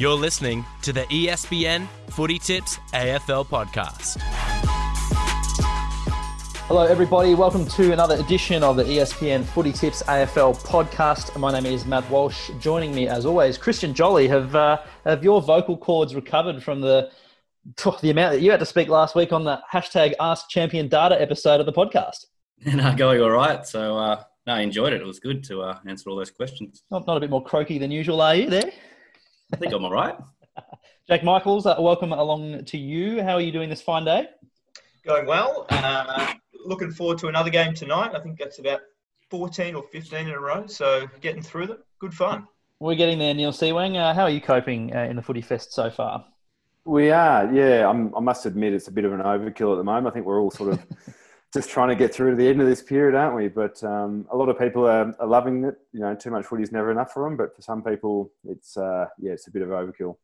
You're listening to the ESPN Footy Tips AFL podcast. Hello, everybody. Welcome to another edition of the ESPN Footy Tips AFL podcast. My name is Matt Walsh. Joining me, as always, Christian Joly. Have uh, have your vocal cords recovered from the the amount that you had to speak last week on the hashtag Ask Champion Data episode of the podcast? No, going all right. So, uh, no, I enjoyed it. It was good to uh, answer all those questions. Not, not a bit more croaky than usual, are you there? I think I'm all right. Jake Michaels, uh, welcome along to you. How are you doing this fine day? Going well. Uh, looking forward to another game tonight. I think that's about 14 or 15 in a row. So getting through them, good fun. We're getting there, Niall Seewang. Uh, how are you coping uh, in the footy fest so far? We are, yeah. I'm, I must admit, it's a bit of an overkill at the moment. I think we're all sort of just trying to get through to the end of this period, aren't we? But um, a lot of people are, are loving it. You know, too much footy is never enough for them. But for some people, it's uh, yeah, it's a bit of overkill.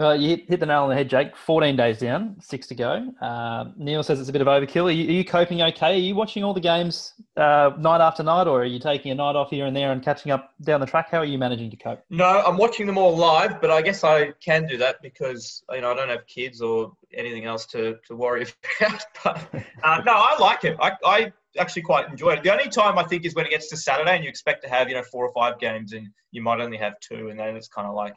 Uh, you hit, hit the nail on the head, Jake. 14 days down, six to go. Uh, Niall says it's a bit of overkill. Are you, are you coping okay? Are you watching all the games uh, night after night, or are you taking a night off here and there and catching up down the track? How are you managing to cope? No, I'm watching them all live, but I guess I can do that because you know I don't have kids or anything else to, to worry about. But uh, no, I like it. I, I actually quite enjoy it. The only time I think is when it gets to Saturday and you expect to have you know four or five games and you might only have two, and then it's kind of like,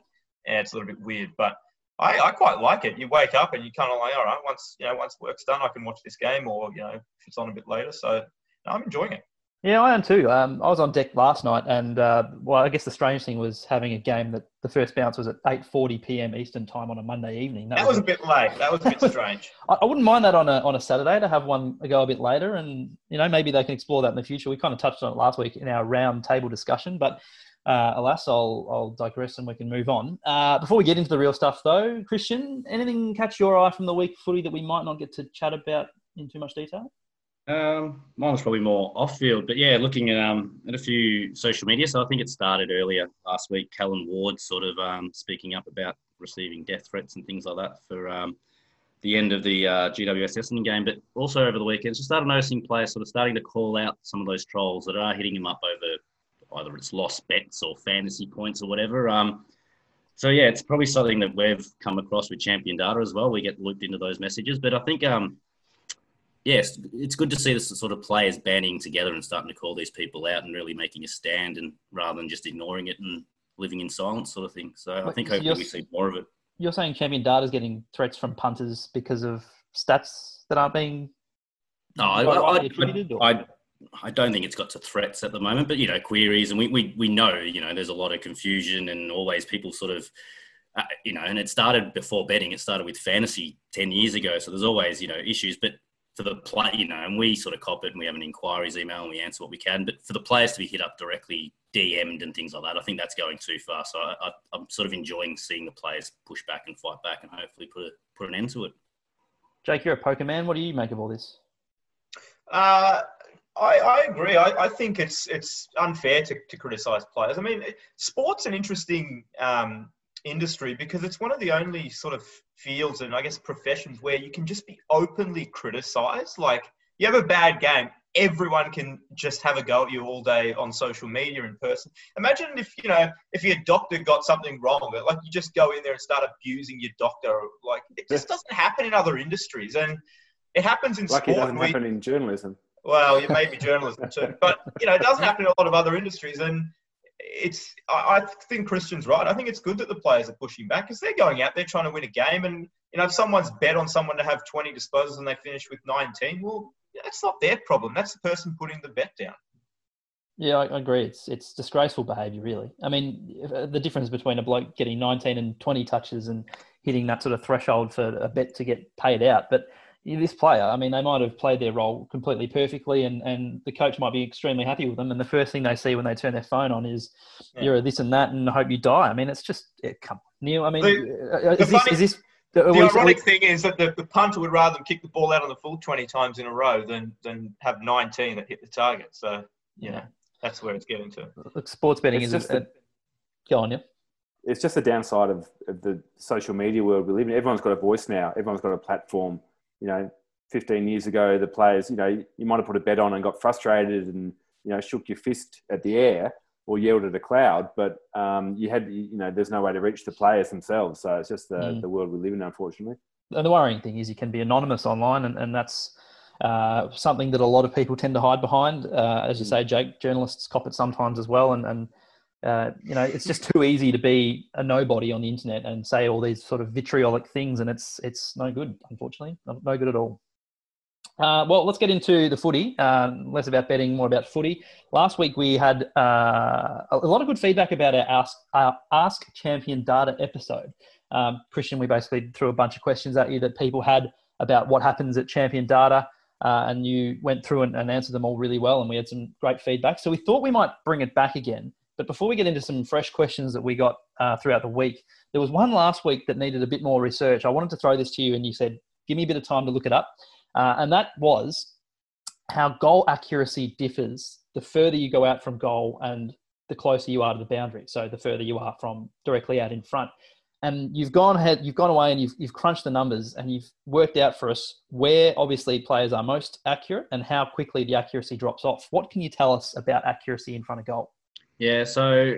yeah, it's a little bit weird. But I, I quite like it. You wake up and you kind of like, all right, once you know once work's done, I can watch this game, or you know if it's on a bit later. So no, I'm enjoying it. Yeah, I am too. Um, I was on deck last night, and uh, well, I guess the strange thing was having a game that the first bounce was at 8:40 p.m. Eastern time on a Monday evening. That was a bit late. That was a bit strange. I, I wouldn't mind that on a on a Saturday to have one go a bit later, and you know maybe they can explore that in the future. We kind of touched on it last week in our round table discussion, but uh, alas, I'll I'll digress and we can move on. Uh, before we get into the real stuff, though, Christian, anything catch your eye from the week footy that we might not get to chat about in too much detail? Um, mine was probably more off field, but yeah, looking at um at a few social media. So I think it started earlier last week. Callan Ward sort of um, speaking up about receiving death threats and things like that for um, the end of the uh, GWS Essendon game. But also over the weekend, just started noticing players sort of starting to call out some of those trolls that are hitting him up over either it's lost bets or fantasy points or whatever. Um, so yeah, it's probably something that we've come across with Champion Data as well. We get looped into those messages, but I think um, yes, it's good to see this sort of players banding together and starting to call these people out and really making a stand, and rather than just ignoring it and living in silence, sort of thing. So I think so hopefully we see more of it. You're saying Champion Data is getting threats from punters because of stats that aren't being No, I, I, I, I, I don't think it's got to threats at the moment, but you know, queries, and we, we, we know, you know, there's a lot of confusion and always people sort of, uh, you know, and it started before betting. It started with fantasy ten years ago, so there's always you know issues. But for the play, you know, and we sort of cop it, and we have an inquiries email, and we answer what we can. But for the players to be hit up directly, DM'd, and things like that, I think that's going too far. So I, I, I'm sort of enjoying seeing the players push back and fight back, and hopefully put a, put an end to it. Jake, you're a poker man. What do you make of all this? Uh, I, I agree. I, I think it's it's unfair to, to criticize players. I mean, sport's an interesting um, industry because it's one of the only sort of fields and I guess professions where you can just be openly criticized. Like you have a bad game, everyone can just have a go at you all day on social media in person. Imagine if you know if your doctor got something wrong, like you just go in there and start abusing your doctor. Like it just doesn't happen in other industries, and it happens in it sport. doesn't We- happen in journalism. Well, you may be journalism too, but you know it doesn't happen in a lot of other industries, and it's. I, I think Christian's right. I think it's good that the players are pushing back because they're going out there trying to win a game, and you know if someone's bet on someone to have 20 disposals and they finish with 19, well, that's not their problem. That's the person putting the bet down. Yeah, I agree. It's it's disgraceful behaviour, really. I mean, uh, the difference between a bloke getting 19 and 20 touches and hitting that sort of threshold for a bet to get paid out, but this player, I mean, they might have played their role completely perfectly, and, and the coach might be extremely happy with them. And the first thing they see when they turn their phone on is Yeah. you're a this and that, and I hope you die. I mean, it's just yeah, come, on. Niall. I mean, The- uh, is, the this, funny- is this The are we- are we- ironic thing is that the, the punter would rather them kick the ball out on the full 20 times in a row than than have 19 that hit the target. So you know that's where it's getting to. Look, sports betting It's is just a, the- go on, yeah. It's just the downside of, of the social media world we live in. Everyone's got a voice now. Everyone's got a platform. You know, 15 years ago, the players, you know, you might have put a bet on and got frustrated and, you know, shook your fist at the air. or yelled at a cloud, but um, you had you know there's no way to reach the players themselves. So it's just the, Mm. the world we live in, unfortunately. And the worrying thing is you can be anonymous online, and, and that's uh, something that a lot of people tend to hide behind. Uh, as you Mm. say, Jake, journalists cop it sometimes as well, and, and uh, you know it's just too easy to be a nobody on the internet and say all these sort of vitriolic things, and it's it's no good, unfortunately, no, good at all. Uh, well, let's get into the footy. Um, less about betting, more about footy. Last week we had uh, a a lot of good feedback about our Ask, our Ask Champion Data episode. Um, Christian, we basically threw a bunch of questions at you that people had about what happens at Champion Data, uh, and you went through and, and answered them all really well, and we had some great feedback. So we thought we might bring it back again. But before we get into some fresh questions that we got uh, throughout the week, there was one last week that needed a bit more research. I wanted to throw this to you, and you said, "Give me a bit of time to look it up," uh, and that was how goal accuracy differs the further you go out from goal and the closer you are to the boundary. So the further you are from directly out in front and you've gone ahead, you've gone away and you've, you've crunched the numbers and you've worked out for us where obviously players are most accurate and how quickly the accuracy drops off. What can you tell us about accuracy in front of goal? Yeah, so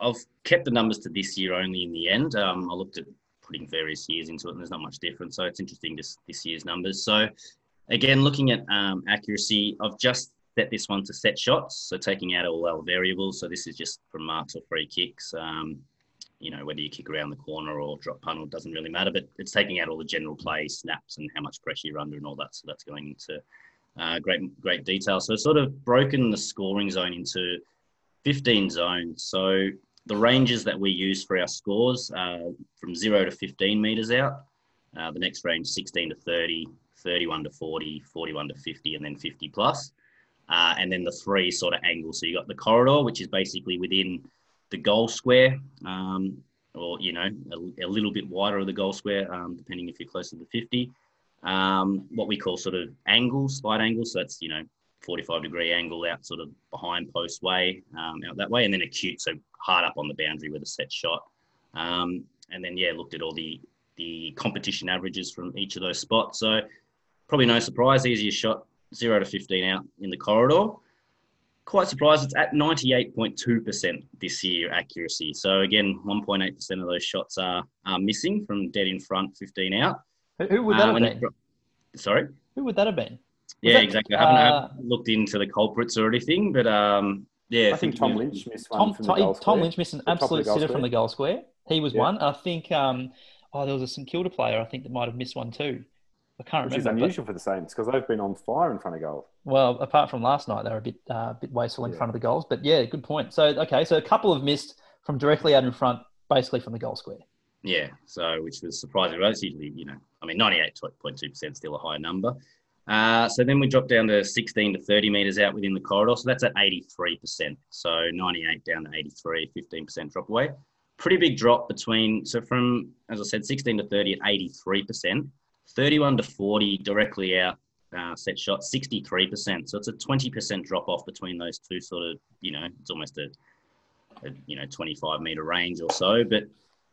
I've kept the numbers to this year only in the end. Um, I looked at putting various years into it, and there's not much difference. So it's interesting this this year's numbers. So again, looking at um, accuracy, I've just set this one to set shots, so taking out all our variables. So this is just from marks or free kicks. Um, you know, whether you kick around the corner or drop punt, it doesn't really matter. But it's taking out all the general play, snaps, and how much pressure you're under, and all that. So that's going into uh, great great detail. So it's sort of broken the scoring zone into 15 zones. So the ranges that we use for our scores are from zero to 15 meters out. Uh, the next range 16 to 30, 31 to 40, 41 to 50, and then 50 plus. Uh, and then the three sort of angles. So you got the corridor, which is basically within the goal square, um, or you know, a, a, little bit wider of the goal square, um, depending if you're closer to the 50. Um, what we call sort of angles, slight angles. So that's you know 45 degree angle out sort of behind post way, um, out that way, and then acute, so hard up on the boundary with a set shot. Um, and then yeah, looked at all the the competition averages from each of those spots. So probably no surprise, easiest shot zero to 15 out in the corridor. Quite surprised, it's at 98.2% this year accuracy. So again, 1.8% of those shots are, are missing from dead in front, 15 out. Who, who would that Um, have been? it- sorry. Who would that have been? Yeah, that, exactly. I haven't, I uh, haven't looked into the culprits or anything, but um, yeah, I think Tom Lynch missed one Tom, from Tom, the goal Tom square. Lynch missed an The top of the absolute sitter square. from the goal square. He was Yeah. one. I think. Um, oh, there was a St Kilda player. I think that might have missed one too. I can't which is remember. but- unusual for the Saints because they've been on fire in front of goal. Well, apart from last night, they were a bit uh, bit wasteful in Yeah. front of the goals. But yeah, good point. So okay, so a couple have missed from directly out in front, basically from the goal square. Yeah, so which was surprising. Well, That's usually, you know, I mean, 98.2% still a high number. Uh, so then we dropped down to 16 to 30 metres out within the corridor. So that's at 83%. So 98 down to 83, 15% drop away. Pretty big drop between, so from, as I said, 16 to 30 at 83%, 31 to 40 directly out uh, set shot, 63%. So it's a 20% drop off between those two sort of, you know, it's almost a, a you know, 25 metre range or so. But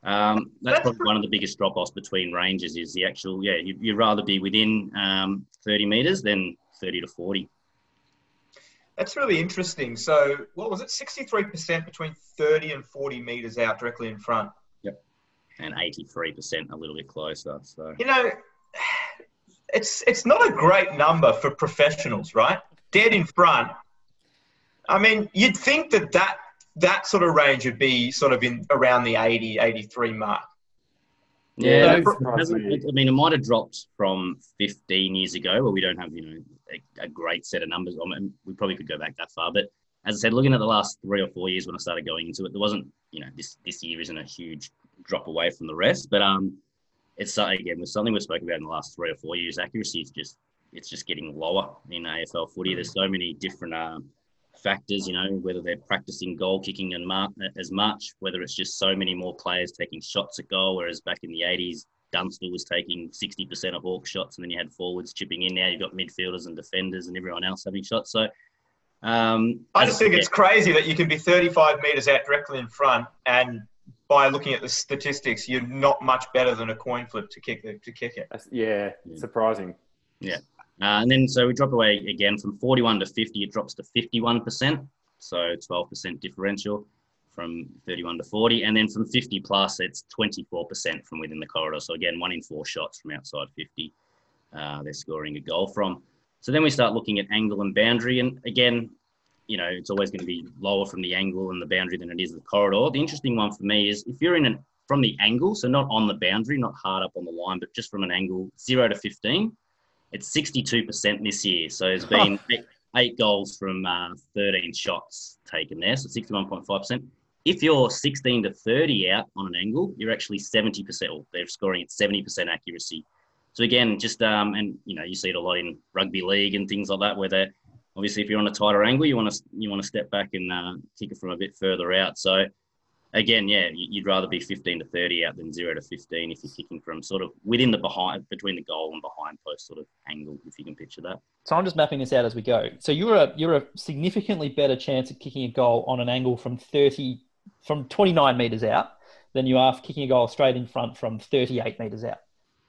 um, that's That's probably one of the biggest drop offs between ranges is the actual, yeah, you, you'd rather be within um, 30 metres than 30 to 40. That's really interesting. So, what was it? 63% between 30 and 40 meters out directly in front. Yep. And 83% a little bit closer. So, You know, it's it's not a great number for professionals, right? Dead in front. I mean, you'd think that that, that sort of range would be sort of in around the 80, 83 mark. yeah, that it surprised hasn't- me. I mean, it might have dropped from 15 years ago where we don't have, you know, a, a great set of numbers. I mean, we probably could go back that far. But as I said, looking at the last three or four years when I started going into it, there wasn't, you know, this, this year isn't a huge drop away from the rest. But um, it's again, it's something we've spoken about in the last three or four years. Accuracy is just, it's just getting lower in AFL footy. There's so many different um, factors, you know, whether they're practicing goal kicking and mar- as much, whether it's just so many more players taking shots at goal, whereas back in the 80s, Dunstall was taking 60% of Hawk shots, and then you had forwards chipping in. Now you've got midfielders and defenders and everyone else having shots. So, um, I as- just think yeah, it's crazy that you can be 35 meters out directly in front, and by looking at the statistics, you're not much better than a coin flip to kick the, to kick it. That's- yeah, Yeah. surprising. Uh, and then so we drop away again from 41 to 50, it drops to 51%. so 12% differential from 31 to 40. And then from 50 plus, it's 24% from within the corridor. So again, one in four shots from outside 50, uh, they're scoring a goal from. So then we start looking at angle and boundary. And again, you know, it's always going to be lower from the angle and the boundary than it is the corridor. The interesting one for me is if you're in an from the angle, so not on the boundary, not hard up on the line, but just from an angle, zero to 15, it's 62% this year. So there's been eight, eight, goals from uh, 13 shots taken there, so 61.5%. If you're 16 to 30 out on an angle, you're actually 70%, or they're scoring at 70% accuracy. So again, just, um, and you know, you see it a lot in rugby league and things like that, where they're, obviously if you're on a tighter angle, you want to, you want to step back and uh, kick it from a bit further out. So again, yeah, you'd rather be 15 to 30 out than 0 to 15 if you're kicking from sort of within the behind, between the goal and behind post sort of angle, if you can picture that. So I'm just mapping this out as we go. So you're a, you're a significantly better chance of kicking a goal on an angle from 30, from 29 metres out than you are kicking a goal straight in front from 38 metres out.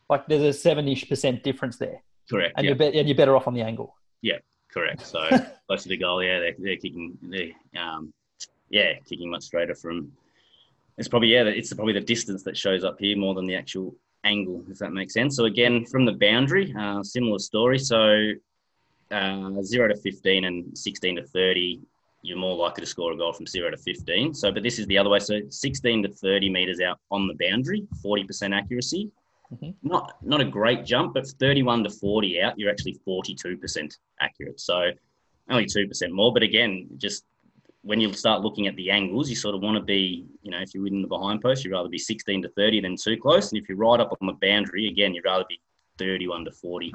Like there's a seven ish percent difference there. Correct. And, you're be- and you're better off on the angle. Yeah, correct. So close to the goal, yeah, they're, they're kicking, they um, yeah, kicking much straighter from it's probably yeah, it's probably the distance that shows up here more than the actual angle, if that makes sense. So again, from the boundary, uh, similar story. So uh, zero to fifteen and sixteen to thirty, you're more likely to score a goal from zero to fifteen. So, but this is the other way. So sixteen to thirty meters out on the boundary, forty percent accuracy. Mm-hmm. Not not a great jump, but 31 to 40 out, you're actually 42% accurate. So only 2% more. But again, just when you start looking at the angles, you sort of want to be, you know, if you're within the behind post, you'd rather be 16 to 30 than too close. And if you're right up on the boundary, again, you'd rather be 31 to 40.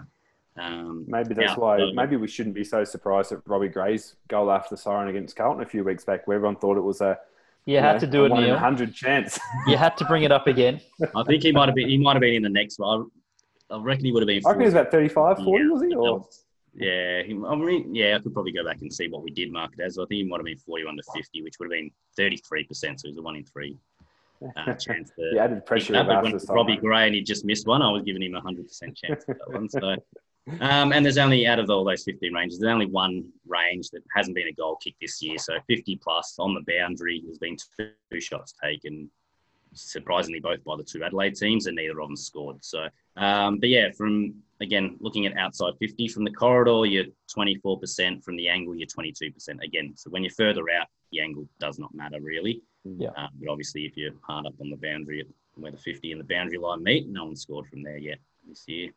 Um, maybe that's why. So, maybe we shouldn't be so surprised at Robbie Gray's goal after the siren against Carlton a few weeks back, where everyone thought it was a you, you had know, to do it, one Niall. hundred chance. you had to bring it up again. I think he might have been. He might have been in the next one. I reckon he would have been. 40. I think he was about 35, 40, yeah, was he? Or? Yeah, I mean, yeah, I could probably go back and see what we did mark it as. I think he might have been 41 to 50, which would have been 33%. So it was a one in three uh, chance. To, yeah, added pressure. When Robbie Gray and he just missed one, I was giving him a 100% chance for that one. So, um, and there's only out of all those 15 ranges, there's only one range that hasn't been a goal kick this year. So 50 plus on the boundary. There's been two shots taken, surprisingly both by the two Adelaide teams, and neither of them scored. So, um, but yeah, from again looking at outside 50 from the corridor, you're 24%. From the angle, you're 22%. Again, so when you're further out, the angle does not matter really. Yeah. Um, but obviously, if you're hard up on the boundary, where the 50 and the boundary line meet, no one scored from there yet this year.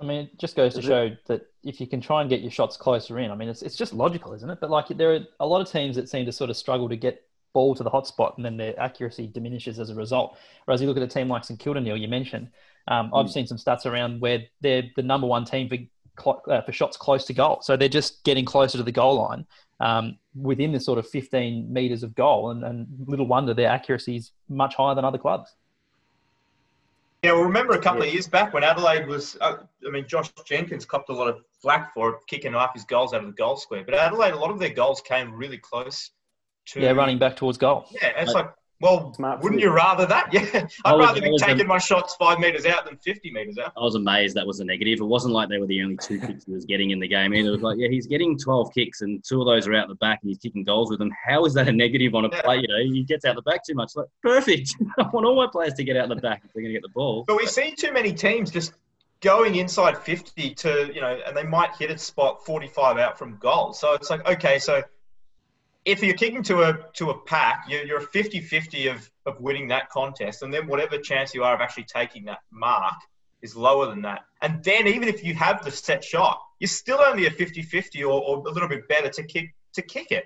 I mean, it just goes to show that if you can try and get your shots closer in, I mean, it's, it's just logical, isn't it? But like, there are a lot of teams that seem to sort of struggle to get ball to the hot spot and then their accuracy diminishes as a result. Whereas you look at a team like St Kilda, Niall, you mentioned, um, I've mm. seen some stats around where they're the number one team for, uh, for shots close to goal. So they're just getting closer to the goal line um, within the sort of 15 metres of goal. And, and little wonder their accuracy is much higher than other clubs. Yeah, well, remember a couple yeah. of years back when Adelaide was, uh, I mean, Josh Jenkins copped a lot of flack for it, kicking off his goals out of the goal square. But Adelaide, a lot of their goals came really close to yeah, running back towards goal. Yeah, it's like, well, Smart wouldn't you rather that? Yeah, I'd rather be taking my shots five meters out than fifty meters out. I was amazed that was a negative. It wasn't like they were the only two kicks he was getting in the game. Either it was like, yeah, he's getting twelve kicks and two of those are out the back and he's kicking goals with them. How is that a negative on a yeah. play? You know, he gets out the back too much. Like perfect. I want all my players to get out the back if they're going to get the ball. But we see too many teams just going inside 50 to, you know, and they might hit a spot 45 out from goal. So it's like, okay, so if you're kicking to a to a pack, you're, you're 50-50 of, of winning that contest, and then whatever chance you are of actually taking that mark is lower than that. And then even if you have the set shot, you're still only a 50-50 or, or a little bit better to kick to kick it.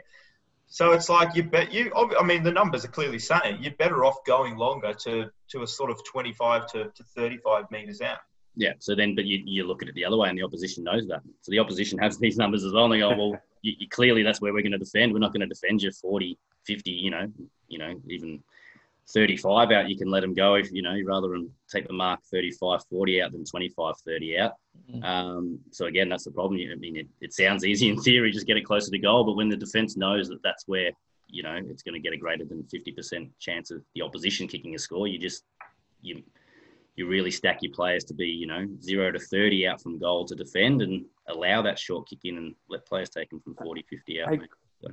So it's like you bet you. I mean, the numbers are clearly saying you're better off going longer to to a sort of 25 to, to 35 meters out. Yeah. So then, but you, you look at it the other way, and the opposition knows that. So the opposition has these numbers as well. And they go, well, you, you, clearly that's where we're going to defend. We're not going to defend you 40, 50, you know, you know, even 35 out. You can let them go if you know. Rather than take the mark 35, 40 out than 25, 30 out. Mm-hmm. Um, so again, that's the problem. I mean, it, it sounds easy in theory, just get it closer to goal, but when the defence knows that that's where you know it's going to get a greater than 50% chance of the opposition kicking a score, you just you you really stack your players to be, you know, zero to 30 out from goal to defend and allow that short kick in and let players take them from 40, 50 out. Hey, so.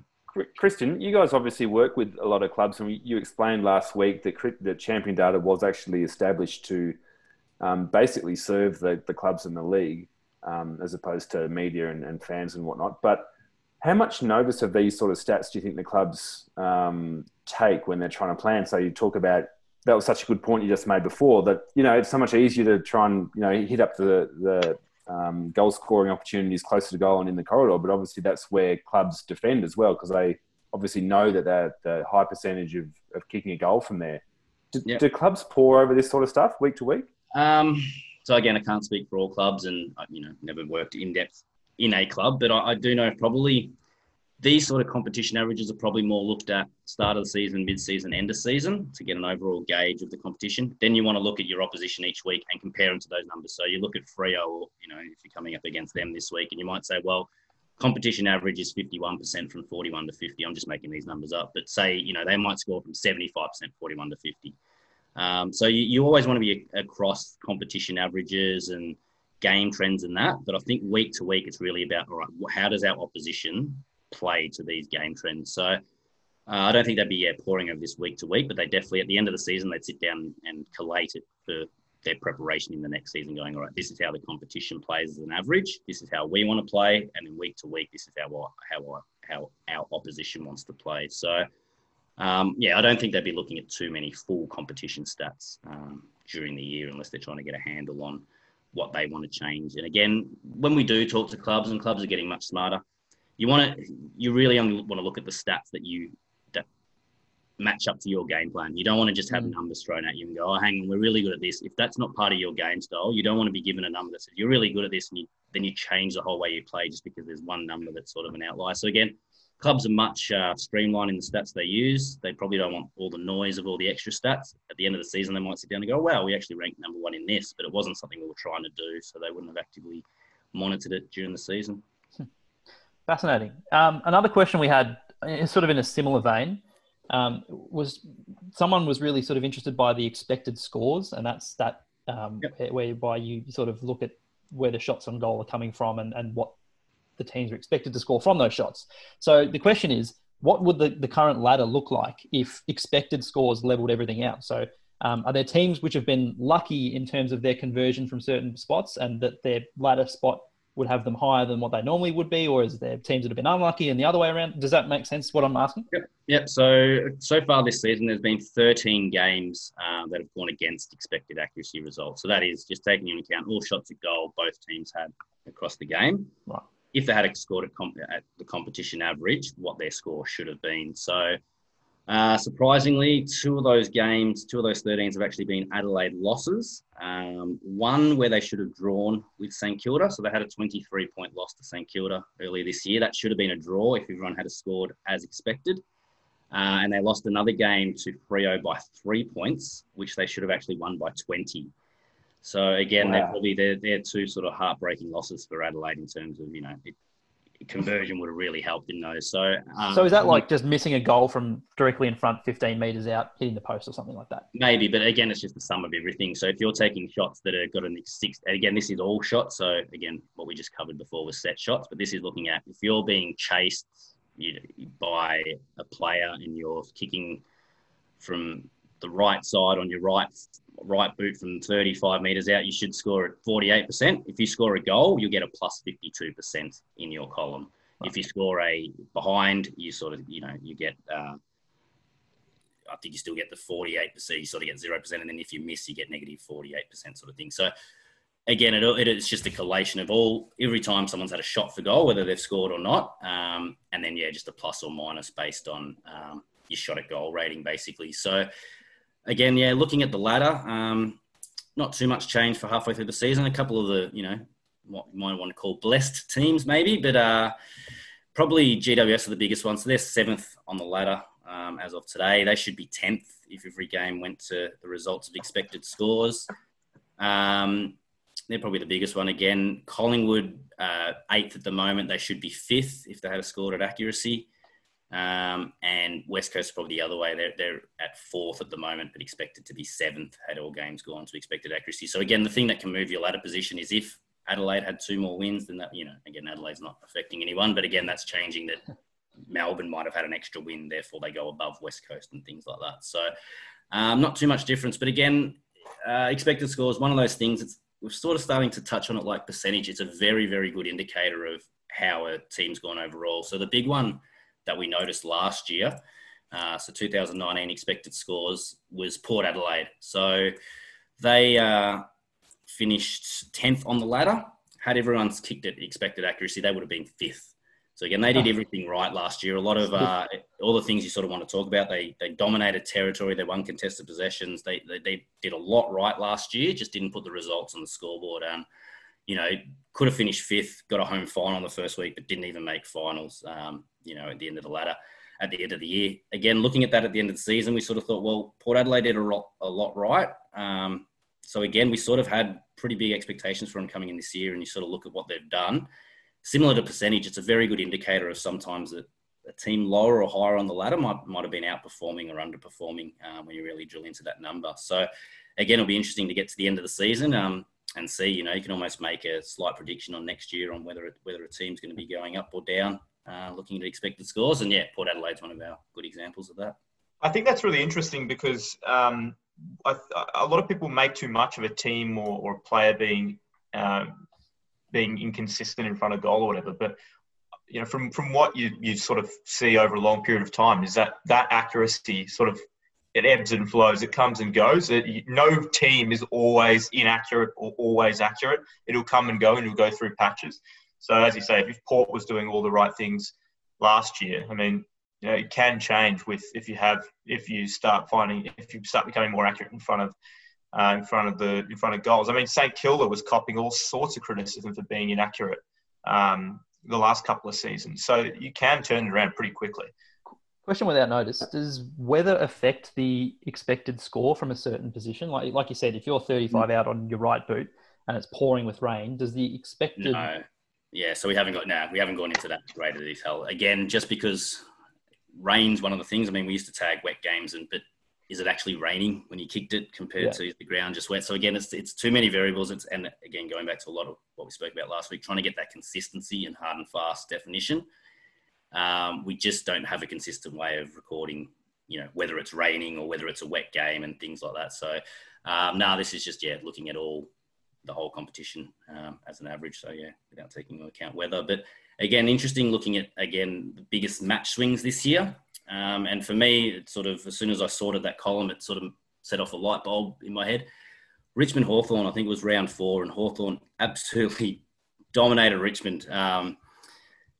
Christian, you guys obviously work with a lot of clubs, and you explained last week that the champion data was actually established to um, basically serve the, the clubs in the league um, as opposed to media and, and, fans and whatnot. But how much notice of these sort of stats do you think the clubs um, take when they're trying to plan? So you talk about that was such a good point you just made before that you know it's so much easier to try and you know hit up the the um, goal scoring opportunities closer to goal and in the corridor. But obviously, that's where clubs defend as well because they obviously know that they're the high percentage of, of kicking a goal from there. Do, yep. do, clubs pour over this sort of stuff week to week? Um, so again, I can't speak for all clubs, and you know, never worked in depth in a club, but I, I do know probably these sort of competition averages are probably more looked at start of the season, mid-season, end of season to get an overall gauge of the competition. Then you want to look at your opposition each week and compare them to those numbers. So you look at Freo, or you know, if you're coming up against them this week, and you might say, well, competition average is 51% from 41 to 50. I'm just making these numbers up, but say you know they might score from 75%, 41 to 50. Um, so you, you always want to be across competition averages and game trends and that. But I think week to week, it's really about all right, how does our opposition play to these game trends. So uh, I don't think they'd be yeah, pouring over this week to week, but they definitely at the end of the season they'd sit down and collate it for their preparation in the next season. Going all right, this is how the competition plays as an average. This is how we want to play, and then week to week, this is how how how our opposition wants to play. So. Um, yeah, I don't think they'd be looking at too many full competition stats um, during the year unless they're trying to get a handle on what they want to change. And again, when we do talk to clubs, and clubs are getting much smarter, you want to you really only want to look at the stats that you that match up to your game plan. You don't want to just have mm. numbers thrown at you and go, "Oh, hang on, we're really good at this." If that's not part of your game style, you don't want to be given a number that says you're really good at this, and you, then you change the whole way you play just because there's one number that's sort of an outlier. So again, clubs are much uh, streamlined in the stats they use. They probably don't want all the noise of all the extra stats. At the end of the season, they might sit down and go, "Wow, we actually ranked number one in this," but it wasn't something we were trying to do, so they wouldn't have actively monitored it during the season. Fascinating. Um, another question we had, sort of in a similar vein, um, was someone was really sort of interested by the expected scores, and that's that um, yep. whereby you sort of look at where the shots on goal are coming from and, and what the teams are expected to score from those shots. So the question is, what would the, the current ladder look like if expected scores leveled everything out? So um, are there teams which have been lucky in terms of their conversion from certain spots and that their ladder spot would have them higher than what they normally would be, or is there teams that have been unlucky and the other way around? Does that make sense? What I'm asking? Yep. Yep. So so far this season, there's been 13 games uh, that have gone against expected accuracy results. So that is just taking into account all shots at goal both teams had across the game. Right. If they had scored at, comp- at the competition average, what their score should have been. So uh, surprisingly, two of those games, two of those 13s have actually been Adelaide losses. Um, one where they should have drawn with St Kilda. So they had a 23 point loss to St Kilda earlier this year. That should have been a draw if everyone had scored as expected. Uh, and they lost another game to Freo by three points, which they should have actually won by 20. So again, wow. they're probably they're, they're two sort of heartbreaking losses for Adelaide in terms of you know it, conversion would have really helped in those. So, um, so is that like just missing a goal from directly in front, 15 meters out, hitting the post or something like that? Maybe, but again, it's just the sum of everything. So if you're taking shots that have got an six, again, this is all shots. So again, what we just covered before was set shots, but this is looking at if you're being chased you know, by a player and you're kicking from the right side on your right right boot from 35 meters out, you should score at 48%. If you score a goal, you'll get a plus 52% in your column. If you score a behind, you sort of, you know, you get, uh, I think you still get the 48%, you sort of get 0%. And then if you miss, you get negative 48% sort of thing. So again, it, it is just a collation of all, every time someone's had a shot for goal, whether they've scored or not. Um, and then, yeah, just a plus or minus based on um, your shot at goal rating, basically. So, again, yeah, looking at the ladder, um, not too much change for halfway through the season. A couple of the, you know, what you might want to call blessed teams, maybe, but uh, probably GWS are the biggest ones. So they're seventh on the ladder um, as of today. They should be tenth if every game went to the results of expected scores. Um, they're probably the biggest one again. Collingwood, uh, eighth at the moment. They should be fifth if they had a scored at accuracy. Um, and West Coast is probably the other way. They're, they're at fourth at the moment, but expected to be seventh had all games gone to expected accuracy. So again, the thing that can move your ladder position is if Adelaide had two more wins, then that you know again Adelaide's not affecting anyone, but again that's changing that Melbourne might have had an extra win, therefore they go above West Coast and things like that. So um, not too much difference. But again, uh, expected scores, one of those things. It's we're sort of starting to touch on it like percentage. It's a very very good indicator of how a team's gone overall. So the big one that we noticed last year, uh, so 2019 expected scores was Port Adelaide. So they uh, finished 10th on the ladder. Had everyone's kicked at expected accuracy, they would have been fifth. So again, they did ah. everything right last year. A lot of uh, all the things you sort of want to talk about. They they dominated territory. They won contested possessions. They, they, they did a lot right last year. Just didn't put the results on the scoreboard. And you know, could have finished fifth. Got a home final the first week, but didn't even make finals. Um, you know, at the end of the ladder, at the end of the year. Again, looking at that at the end of the season, we sort of thought, well, Port Adelaide did a lot, a lot right. Um, so again, we sort of had pretty big expectations for them coming in this year, and you sort of look at what they've done. Similar to percentage, it's a very good indicator of sometimes that a team lower or higher on the ladder might, might have been outperforming or underperforming um, when you really drill into that number. So again, it'll be interesting to get to the end of the season um, and see. You know, you can almost make a slight prediction on next year on whether it, whether a team's going to be going up or down, uh, looking at expected scores. And yeah, Port Adelaide's one of our good examples of that. I think that's really interesting because um, I, a lot of people make too much of a team or, or a player being um, being inconsistent in front of goal or whatever. But you know, from from what you you sort of see over a long period of time, is that that accuracy sort of it ebbs and flows. It comes and goes. It, no team is always inaccurate or always accurate. It'll come and go, and it'll go through patches. So as you say, if Port was doing all the right things last year, I mean, you know, it can change with if you have if you start finding if you start becoming more accurate in front of uh, in front of the in front of goals. I mean, St Kilda was copying all sorts of criticism for being inaccurate um, the last couple of seasons, so you can turn it around pretty quickly. Question without notice: Does weather affect the expected score from a certain position? Like like you said, if you're 35 mm. out on your right boot and it's pouring with rain, does the expected no. Yeah, so we haven't got now. We haven't gone into that greater detail again, just because rain's one of the things. I mean, we used to tag wet games, and but is it actually raining when you kicked it compared yeah. to the ground just wet? So again, it's it's too many variables. It's and again going back to a lot of what we spoke about last week, trying to get that consistency and hard and fast definition. Um, we just don't have a consistent way of recording, you know, whether it's raining or whether it's a wet game and things like that. So um, now this is just yeah, looking at all the whole competition um, as an average. So yeah, without taking into account weather, but again, interesting looking at again the biggest match swings this year. Um, and for me, sort of as soon as I sorted that column, it sort of set off a light bulb in my head. Richmond Hawthorn, I think it was round four, and Hawthorn absolutely dominated Richmond. Um,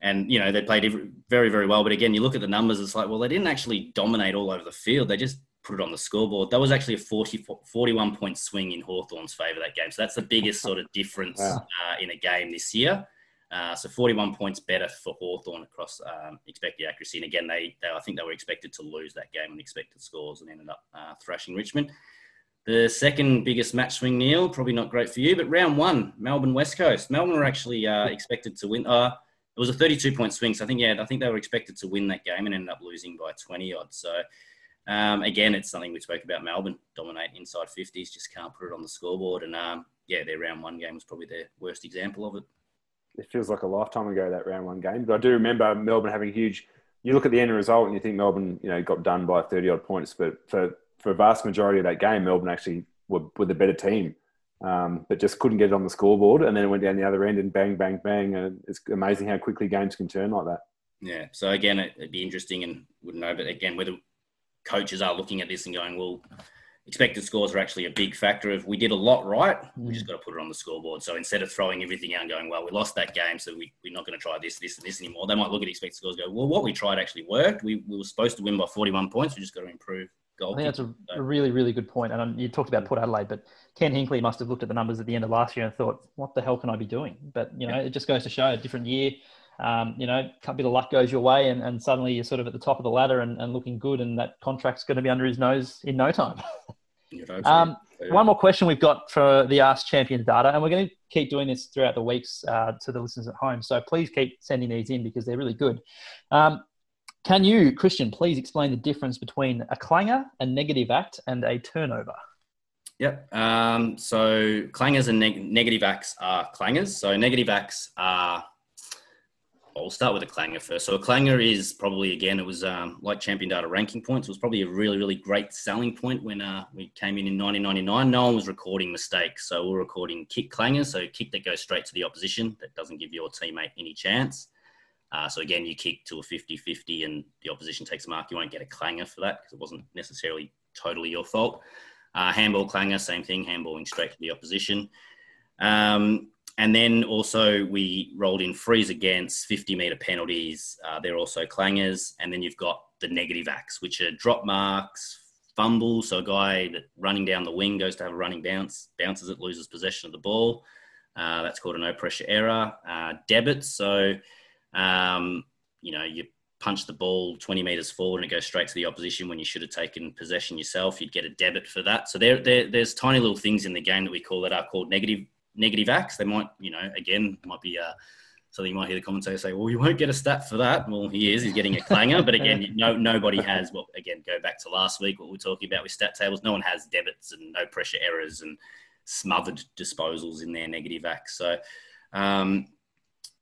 and you know they played very very well. But again, you look at the numbers, it's like well they didn't actually dominate all over the field. They just put it on the scoreboard. That was actually a 40, 41 point swing in Hawthorn's favour that game. So that's the biggest sort of difference wow. uh, in a game this year. Uh, so 41 points better for Hawthorn across um, expected accuracy. And again, they, they, I think they were expected to lose that game on expected scores and ended up uh, thrashing Richmond. The second biggest match swing, Niall, probably not great for you, but round one, Melbourne West Coast. Melbourne were actually uh, expected to win. It was a 32 point swing. So I think, yeah, I think they were expected to win that game and ended up losing by 20 odd. So um, again, it's something we spoke about Melbourne dominate inside 50s, just can't put it on the scoreboard. And um, yeah, their round one game was probably their worst example of it it feels like a lifetime ago that round one game. But I do remember Melbourne having huge. You look at the end result and you think Melbourne, you know, got done by thirty odd points, but for for a vast majority of that game, Melbourne actually were, were the better team, um, but just couldn't get it on the scoreboard. And then it went down the other end and bang, bang, bang. And it's amazing how quickly games can turn like that. Yeah. So again, it'd be interesting and wouldn't know, but again, whether coaches are looking at this and going, well expected scores are actually a big factor If we did a lot right. We just mm. got to put it on the scoreboard. So instead of throwing everything out and going, well, we lost that game, so we, we're not going to try this, this, and this anymore, they might look at expected scores go, well, what we tried actually worked. We, we were supposed to win by 41 points. We just got to improve goal. I think that's a, a, really, really good point. And um, you talked about Port Adelaide, but Ken Hinkley must have looked at the numbers at the end of last year and thought, what the hell can I be doing? But, you know, yeah. it just goes to show a different year. Um, you know, a bit of luck goes your way, and, and suddenly you're sort of at the top of the ladder and, and looking good, and that contract's going to be under his nose in no time. Um, one more question we've got for the Ask Champion data, and we're going to keep doing this throughout the weeks uh, to the listeners at home. So please keep sending these in because they're really good. Um, can you, Christian, please explain the difference between a clanger, a negative act, and a turnover? Yep. Um, so clangers and neg- negative acts are clangers. So negative acts are I'll start with a clanger first. So a clanger is probably again, it was um, like Champion Data ranking points. It was probably a really, really great selling point when uh, we came in in 1999. No one was recording mistakes, so we're recording kick clangers, so kick that goes straight to the opposition that doesn't give your teammate any chance. Uh, so again, you kick to a 50-50 and the opposition takes a mark. You won't get a clanger for that because it wasn't necessarily totally your fault. Uh, handball clanger, same thing, handballing straight to the opposition. Um, and then also we rolled in frees against 50 meter penalties. Uh, they're also clangers. And then you've got the negative acts, which are drop marks, fumbles. So a guy that running down the wing goes to have a running bounce, bounces it, loses possession of the ball. Uh, that's called a no pressure error. Uh, debits. So, um, you know, you punch the ball 20 meters forward and it goes straight to the opposition when you should have taken possession yourself. You'd get a debit for that. So there, there there's tiny little things in the game that we call that are called negative negative acts. They might, you know, again, might be uh, something you might hear the commentator say, well, you won't get a stat for that. Well, he is, he's getting a clanger. But again, no, nobody has, well, again, go back to last week, what we are talking about with stat tables. No one has debits and no pressure errors and smothered disposals in their negative acts. So, um,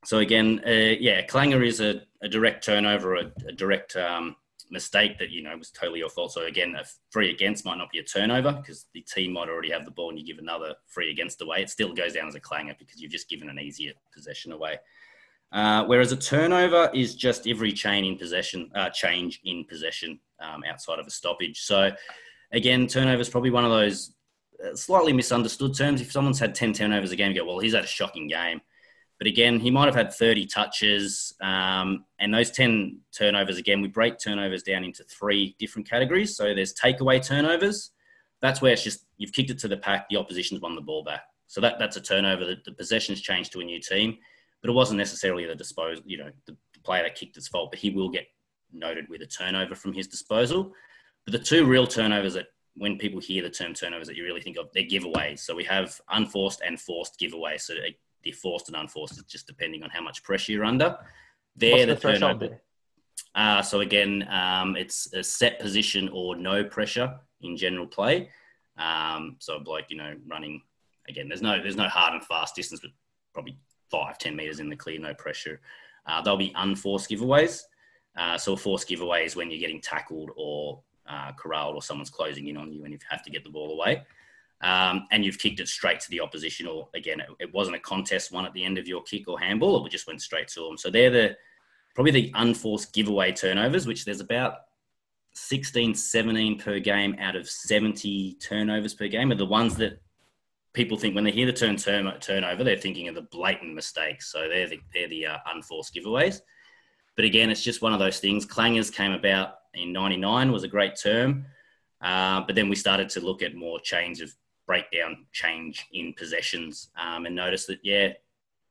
so again, uh, yeah, clanger is a, a direct turnover, a, a direct um, mistake that you know was totally your fault. So again, a free against might not be a turnover because the team might already have the ball and you give another free against away. It still goes down as a clanger because you've just given an easier possession away. Uh, whereas a turnover is just every chain in possession, uh, change in possession um, outside of a stoppage. So again, turnover is probably one of those uh, slightly misunderstood terms. If someone's had 10 turnovers a game, you go, well, he's had a shocking game. But again, he might have had 30 touches. Um, and those 10 turnovers, again, we break turnovers down into three different categories. So there's takeaway turnovers. That's where it's just you've kicked it to the pack, the opposition's won the ball back. So that, that's a turnover. The, the possession's changed to a new team, but it wasn't necessarily the disposal, you know, the, player that kicked its fault, but he will get noted with a turnover from his disposal. But the two real turnovers that when people hear the term turnovers that you really think of, they're giveaways. So we have unforced and forced giveaways. So the forced and unforced just depending on how much pressure you're under. They're the, the turnover. Uh, so again, um, it's a set position or no pressure in general play. Um, so like you know running again, there's no there's no hard and fast distance, but probably five ten meters in the clear, no pressure. Uh, they'll be unforced giveaways. Uh, so a forced giveaway is when you're getting tackled or uh, corralled or someone's closing in on you and you have to get the ball away um, and you've kicked it straight to the opposition. Or again, it, it, wasn't a contest one at the end of your kick or handball; it just went straight to them. So they're the probably the unforced giveaway turnovers, which there's about 16, 17 per game out of 70 turnovers per game, are the ones that people think when they hear the term turnover, they're thinking of the blatant mistakes. So they're the, they're the uh, unforced giveaways. But again, it's just one of those things. Clangers came about in 99, was a great term. Uh, but then we started to look at more change of breakdown change in possessions um, and notice that, yeah,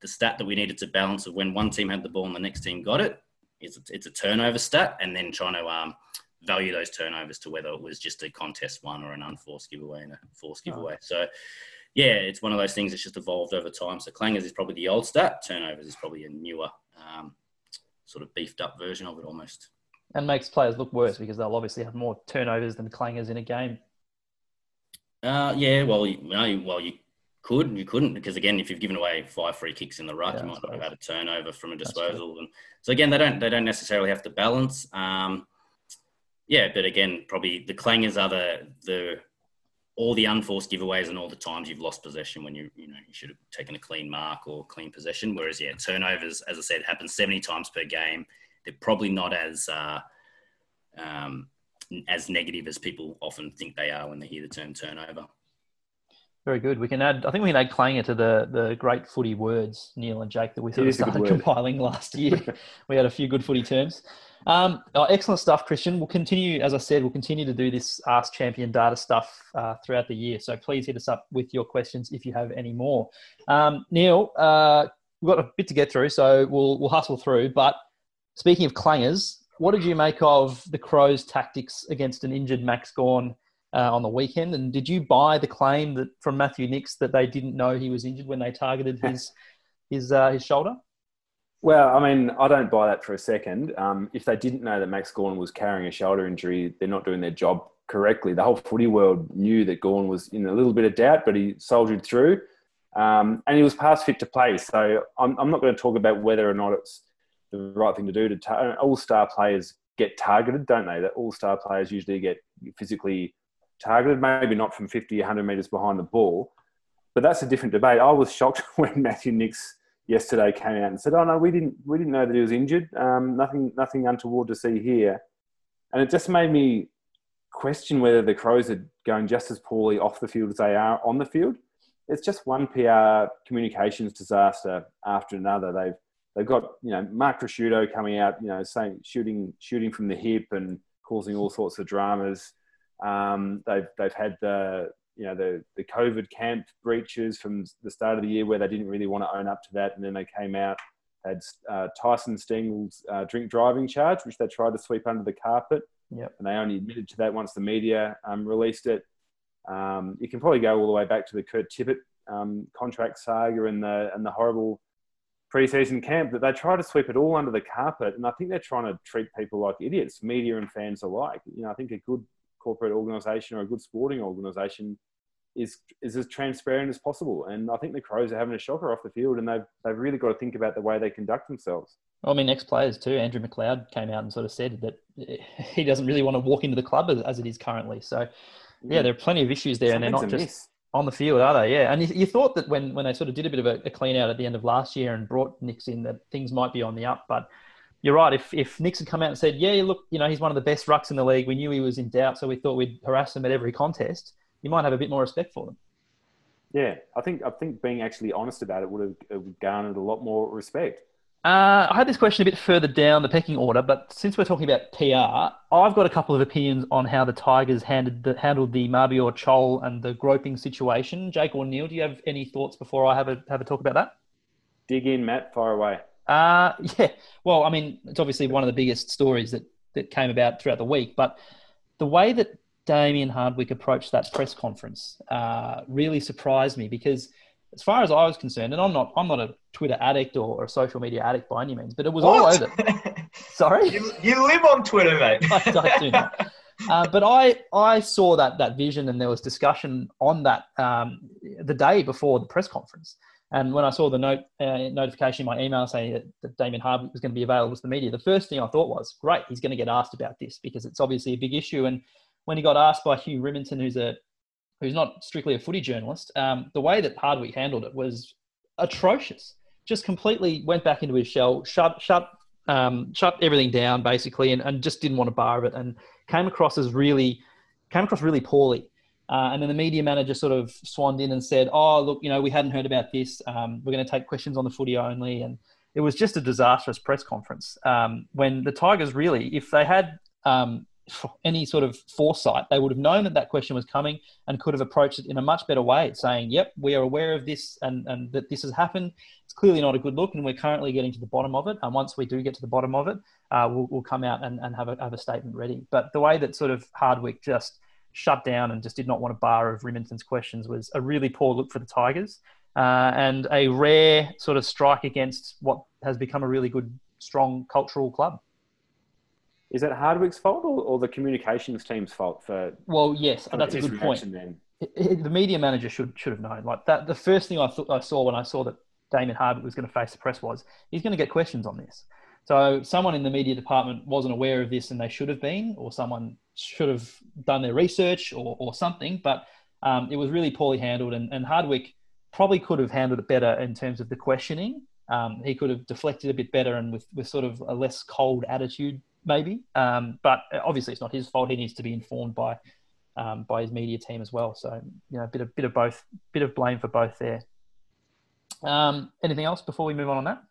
the stat that we needed to balance of when one team had the ball and the next team got it is it's a turnover stat, and then trying to um, value those turnovers to whether it was just a contest one or an unforced giveaway and a forced oh. giveaway. Oh. So, yeah, it's one of those things that's just evolved over time. So, clangers is probably the old stat, turnovers is probably a newer, um, sort of beefed up version of it almost. And makes players look worse because they'll obviously have more turnovers than clangers in a game. Uh, yeah, well, you, know, well, you could, you couldn't, because again, if you've given away five free kicks in the ruck, yeah, you might not have had a turnover from a disposal. And so again, they don't they don't necessarily have to balance. Um, yeah, but again, probably the clangers are the the all the unforced giveaways and all the times you've lost possession when you you know you should have taken a clean mark or clean possession. Whereas yeah, turnovers, as I said, happen seventy times per game. They're probably not as uh, um, as negative as people often think they are when they hear the term turnover. Very good. We can add. I think we can add clanger to the the great footy words, Niall and Jake, that we sort of started compiling last year. we had a few good footy terms. Um, oh, excellent stuff, Christian. We'll continue, as I said, we'll continue to do this Ask Champion data stuff uh, throughout the year. So please hit us up with your questions if you have any more. Um, Niall, uh, we've got a bit to get through, so we'll we'll hustle through. But speaking of clangers, what did you make of the Crows' tactics against an injured Max Gawn uh, on the weekend? And did you buy the claim that from Matthew Nicks that they didn't know he was injured when they targeted his his uh, his shoulder? Well, I mean, I don't buy that for a second. Um, if they didn't know that Max Gawn was carrying a shoulder injury, they're not doing their job correctly. The whole footy world knew that Gawn was in a little bit of doubt, but he soldiered through. Um, and he was past fit to play. So I'm, I'm not going to talk about whether or not it's the right thing to do. To all star players get targeted, don't they? That all star players usually get physically targeted, maybe not from 50, 100 metres behind the ball. But that's a different debate. I was shocked when Matthew Nicks yesterday came out and said, "Oh no, we didn't we didn't know that he was injured. Um, nothing nothing untoward to see here," and it just made me question whether the Crows are going just as poorly off the field as they are on the field. It's just one PR communications disaster after another. They've they've got you know Mark Ricciuto coming out, you know, saying shooting shooting from the hip and causing all sorts of dramas. Um, they've they've had the you know the the COVID camp breaches from the start of the year where they didn't really want to own up to that, and then they came out had uh, Tyson Stengel's uh, drink driving charge, which they tried to sweep under the carpet. Yep. And they only admitted to that once the media um, released it. Um, you can probably go all the way back to the Kurt Tippett um, contract saga and the and the horrible preseason camp that they try to sweep it all under the carpet. And I think they're trying to treat people like idiots, media and fans alike. You know, I think a good corporate organisation or a good sporting organisation is is as transparent as possible. And I think the Crows are having a shocker off the field, and they've they've really got to think about the way they conduct themselves. Well, I mean, ex players too. Andrew McLeod came out and sort of said that he doesn't really want to walk into the club as, as it is currently. So, yeah, mm. there are plenty of issues there, and they're not just miss. On the field, are they? Yeah, and you, you, thought that when when they sort of did a bit of a, a clean out at the end of last year and brought Nicks in, that things might be on the up, but. You're right. If if Nicks had come out and said, "Yeah, look, you know, he's one of the best rucks in the league. We knew he was in doubt, so we thought we'd harass him at every contest," you might have a bit more respect for them. Yeah, I think I think being actually honest about it would have garnered a lot more respect. Uh, I had this question a bit further down the pecking order, but since we're talking about PR, I've got a couple of opinions on how the Tigers handled the, handled the Mabior Chol and the groping situation. Jake or Niall, do you have any thoughts before I have a have a talk about that? Dig in, Matt. Far away. Uh, yeah. Well, I mean, it's obviously one of the biggest stories that that came about throughout the week, but the way that Damien Hardwick approached that press conference uh, really surprised me because, as far as I was concerned, and I'm not I'm not a Twitter addict or, a social media addict by any means, but it was what? all over. Sorry, you, you, live on Twitter, mate. I, I do not. Uh, but I I saw that that vision and there was discussion on that um, the day before the press conference. And when I saw the note uh, notification in my email saying that, that Damien Hardwick was going to be available to the media, the first thing I thought was, great, he's going to get asked about this because it's obviously a big issue. And when he got asked by Hugh Riminton, who's a who's not strictly a footy journalist, um, the way that Hardwick handled it was atrocious. Just completely went back into his shell, shut shut um, shut everything down basically, and, and just didn't want to bar of it, and came across as really came across really poorly. Uh, and then the media manager sort of swanned in and said, "Oh, look, you know, we hadn't heard about this. Um, we're going to take questions on the footy only." And it was just a disastrous press conference. Um, when the Tigers really, if they had um, any sort of foresight, they would have known that that question was coming and could have approached it in a much better way, saying, "Yep, we are aware of this and, and that this has happened. It's clearly not a good look, and we're currently getting to the bottom of it. And once we do get to the bottom of it, uh, we'll, we'll come out and, and have, a, have a statement ready." But the way that sort of Hardwick just shut down and just did not want a bar of Riminton's questions was a really poor look for the Tigers uh, and a rare sort of strike against what has become a really good, strong cultural club. Is that Hardwick's fault or, or the communications team's fault for? Well, yes, that's a good point. Then the media manager should should have known. Like that, the first thing I thought I saw when I saw that Damien Hardwick was going to face the press was he's going to get questions on this. So someone in the media department wasn't aware of this, and they should have been, or someone should have done their research or, or something. But um, it was really poorly handled, and, and Hardwick probably could have handled it better in terms of the questioning. Um, he could have deflected a bit better and with, with sort of a less cold attitude maybe. Um, but obviously, it's not his fault. He needs to be informed by um, by his media team as well. So you know, a bit of bit of both, bit of blame for both there. Um, anything else before we move on on that?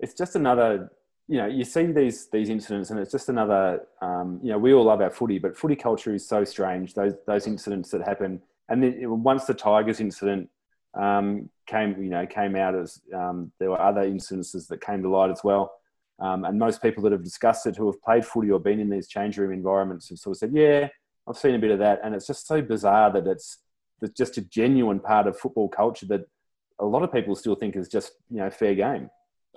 It's just another. You know, you see these these incidents, and it's just another. Um, you know, we all love our footy, but footy culture is so strange. Those those incidents that happen, and then once the Tigers incident um, came, you know, came out as um, there were other incidences that came to light as well. Um, and most people that have discussed it who have played footy or been in these change room environments have sort of said, yeah, I've seen a bit of that. And it's just so bizarre that it's, it's just a genuine part of football culture that a lot of people still think is just, you know, fair game.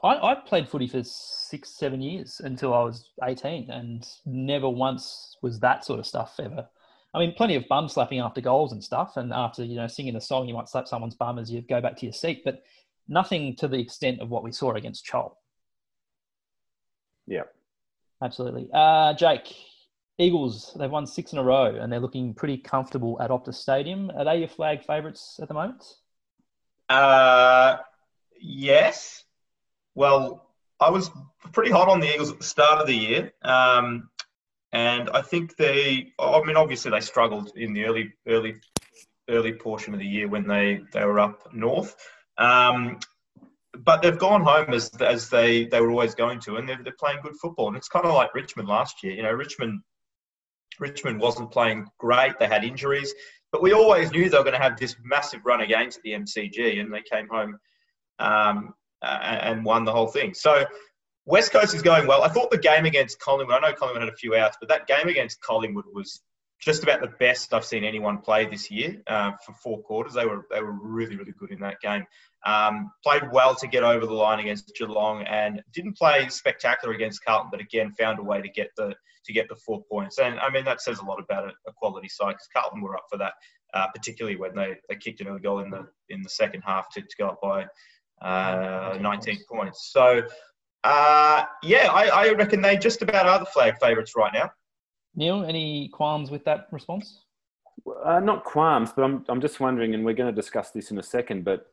I, I played footy for six, seven years until I was 18 and never once was that sort of stuff ever. I mean, plenty of bum slapping after goals and stuff. And after, you know, singing a song, you might slap someone's bum as you go back to your seat, but nothing to the extent of what we saw against Chol. Yeah. Absolutely. Uh, Jake, Eagles, they've won six in a row and they're looking pretty comfortable at Optus Stadium. Are they your flag favourites at the moment? Uh, yes. Well, I was pretty hot on the Eagles at the start of the year. Um, and I think they, I mean, obviously they struggled in the early, early, early portion of the year when they, they were up north. Um, but they've gone home as, as they, they were always going to, and they're, they're playing good football. And it's kind of like Richmond last year. You know, Richmond Richmond wasn't playing great. They had injuries, but we always knew they were going to have this massive run against the MCG, and they came home um, and won the whole thing. So West Coast is going well. I thought the game against Collingwood, I know Collingwood had a few outs, but that game against Collingwood was just about the best I've seen anyone play this year uh, for four quarters. They were they were really really good in that game. Um, played well to get over the line against Geelong and didn't play spectacular against Carlton, but again found a way to get the to get the four points. And I mean that says a lot about a, a quality side because Carlton were up for that, uh, particularly when they, they kicked another goal in the in the second half to, to go up by uh, 19 points. So uh, yeah, I, I reckon they just about are the flag favourites right now. Niall, any qualms with that response? Uh, not qualms, but I'm, I'm just wondering, and we're going to discuss this in a second, but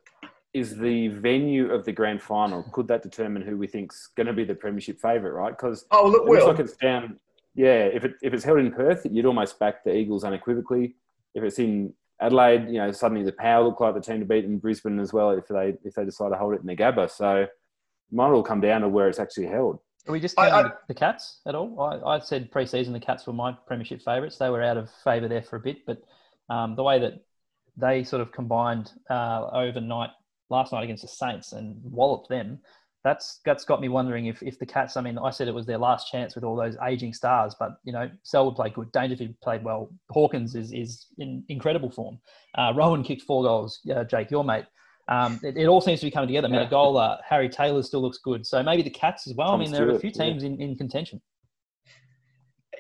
is the venue of the grand final, could that determine who we think's going to be the premiership favourite, right? Because oh, look, it looks like it's down. Yeah, if, it, if it's held in Perth, you'd almost back the Eagles unequivocally. If it's in Adelaide, you know, suddenly the Power look like the team to beat in Brisbane as well if they if they decide to hold it in the Gabba. So it might all come down to where it's actually held. Are we just counting I, the Cats at all? I, I said pre-season the Cats were my premiership favourites. They were out of favour there for a bit, but um, the way that they sort of combined uh, overnight last night against the Saints and walloped them, that's that's got me wondering if, if the Cats. I mean, I said it was their last chance with all those aging stars, but you know, Selwood played good, Dangerfield played well, Hawkins is is in incredible form. Uh, Rohan kicked four goals. Uh, Jake, your mate. Um, it, it, all seems to be coming together. I mean, Yeah. Menegola, Harry Taylor still looks good. So maybe the Cats as well. Tom I mean, there are a few teams yeah. in, in contention.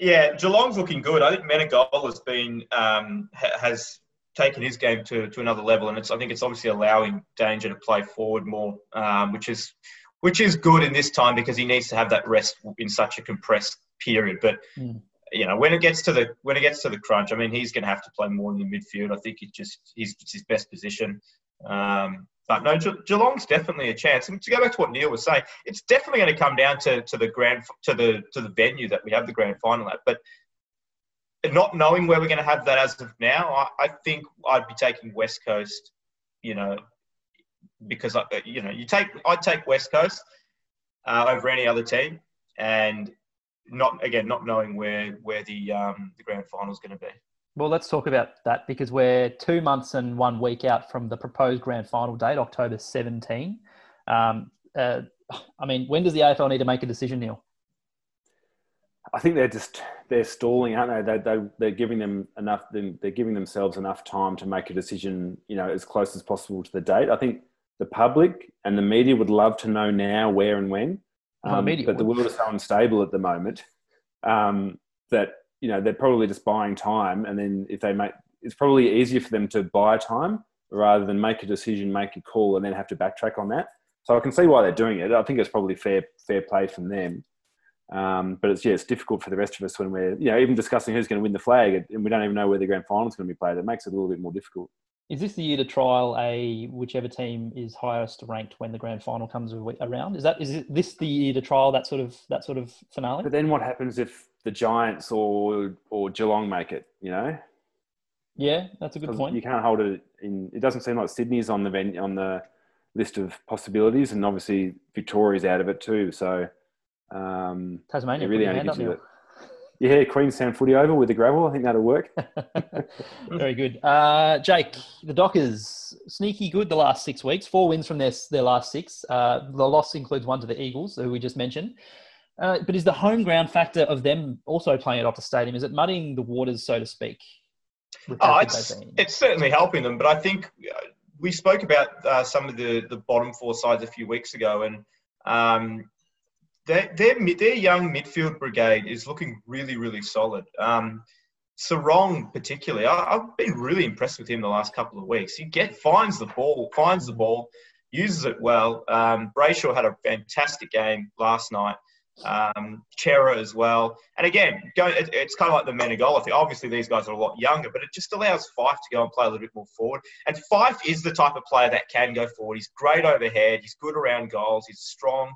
Yeah, Geelong's looking good. I think Menegola's been um, has taken his game to, to another level, and it's I think it's obviously allowing Danger to play forward more, um, which is which is good in this time because he needs to have that rest in such a compressed period. But mm. you know, when it gets to the when it gets to the crunch, I mean, he's going to have to play more in the midfield. I think it's just he's his best position. Um, but no, Ge- Geelong's definitely a chance. And to go back to what Niall was saying, it's definitely going to come down to, to the grand to the to the venue that we have the grand final at. But not knowing where we're going to have that as of now, I, I think I'd be taking West Coast. You know, because I, you know you take I'd take West Coast uh, over any other team, and not again not knowing where where the um, the grand final is going to be. Well, let's talk about that because we're two months and one week out from the proposed grand final date, October 17. Um, uh, I mean, when does the AFL need to make a decision, Niall? I think they're just they're stalling, aren't they? They, they they're giving them enough. They're giving themselves enough time to make a decision, you know, as close as possible to the date. I think the public and the media would love to know now where and when, um, the but the world is so unstable at the moment um, that you know they're probably just buying time, and then if they make, it's probably easier for them to buy time rather than make a decision, make a call, and then have to backtrack on that. So I can see why they're doing it. I think it's probably fair fair play from them. Um, but it's yeah, it's difficult for the rest of us when we're you know even discussing who's going to win the flag, and we don't even know where the grand final is going to be played. It makes it a little bit more difficult. Is this the year to trial a whichever team is highest ranked when the grand final comes around? Is that is this the year to trial that sort of that sort of finale? But then what happens if the Giants or or Geelong make it. You know. Yeah, that's a good point. You can't hold it in. It doesn't seem like Sydney's on the venue, on the list of possibilities, and obviously Victoria's out of it too. So um, Tasmania really only gives you Yeah, Queenstown footy over with the gravel. I think that'll work. Very good. Uh, Jake, the Dockers, sneaky good the last six weeks. Four wins from their, their last six. Uh, the loss includes one to the Eagles, who we just mentioned. Uh, but is the home ground factor of them also playing it Optus Stadium, is it muddying the waters, so to speak? Oh, it's, it's certainly helping them. But I think uh, we spoke about uh, some of the, the bottom four sides a few weeks ago, and um, their, their, their young midfield brigade is looking really, really solid. Um, Serong, particularly, I, have been really impressed with him the last couple of weeks. He get finds the ball, finds the ball, uses it well. Um, Brayshaw had a fantastic game last night. um, Cerra as well. And again, go, it, it's kind of like the Menegola thing. Obviously, these guys are a lot younger, but it just allows Fyfe to go and play a little bit more forward. And Fyfe is the type of player that can go forward. He's great overhead. He's good around goals. He's strong.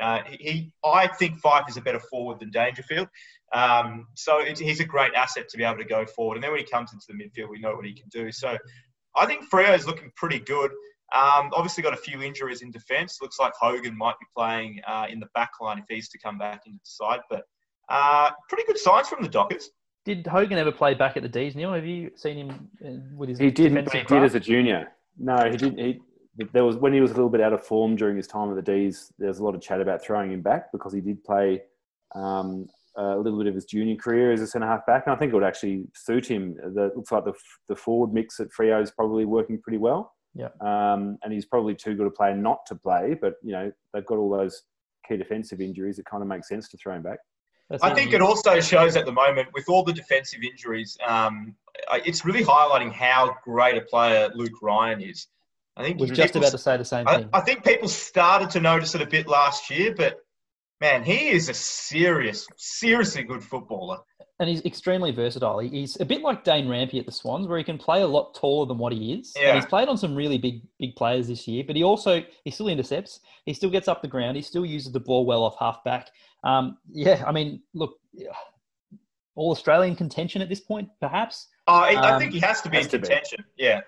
Uh, he, I think Fyfe is a better forward than Dangerfield. Um, so he's a great asset to be able to go forward. And then when he comes into the midfield, we know what he can do. So I think Freo is looking pretty good. Um, obviously, got a few injuries in defence. Looks like Hogan might be playing uh, in the back line if he's to come back into the side. But uh, pretty good signs from the Dockers. Did Hogan ever play back at the D's, Niall? Have you seen him uh, with his? He did. He did as a junior. No, he did. He there was when he was a little bit out of form during his time at the D's. There was a lot of chat about throwing him back because he did play um, a little bit of his junior career as a centre half back, and I think it would actually suit him. The, looks like the the forward mix at Freo is probably working pretty well. Yeah. Um, and he's probably too good a player not to play, but you know they've got all those key defensive injuries. It kind of makes sense to throw him back. That's I think it also shows at the moment with all the defensive injuries, um, it's really highlighting how great a player Luke Ryan is. I think was just about to say the same thing. I, I, think people started to notice it a bit last year, but man, he is a serious, seriously good footballer. And he's extremely versatile. He's a bit like Dane Rampe at the Swans, where he can play a lot taller than what he is. Yeah. And he's played on some really big, big players this year, but he also he still intercepts. He still gets up the ground. He still uses the ball well off half back. Um, yeah, I mean, look, all Australian contention at this point, perhaps. Oh, I, um, I think he has to be has in contention. Be. Yeah.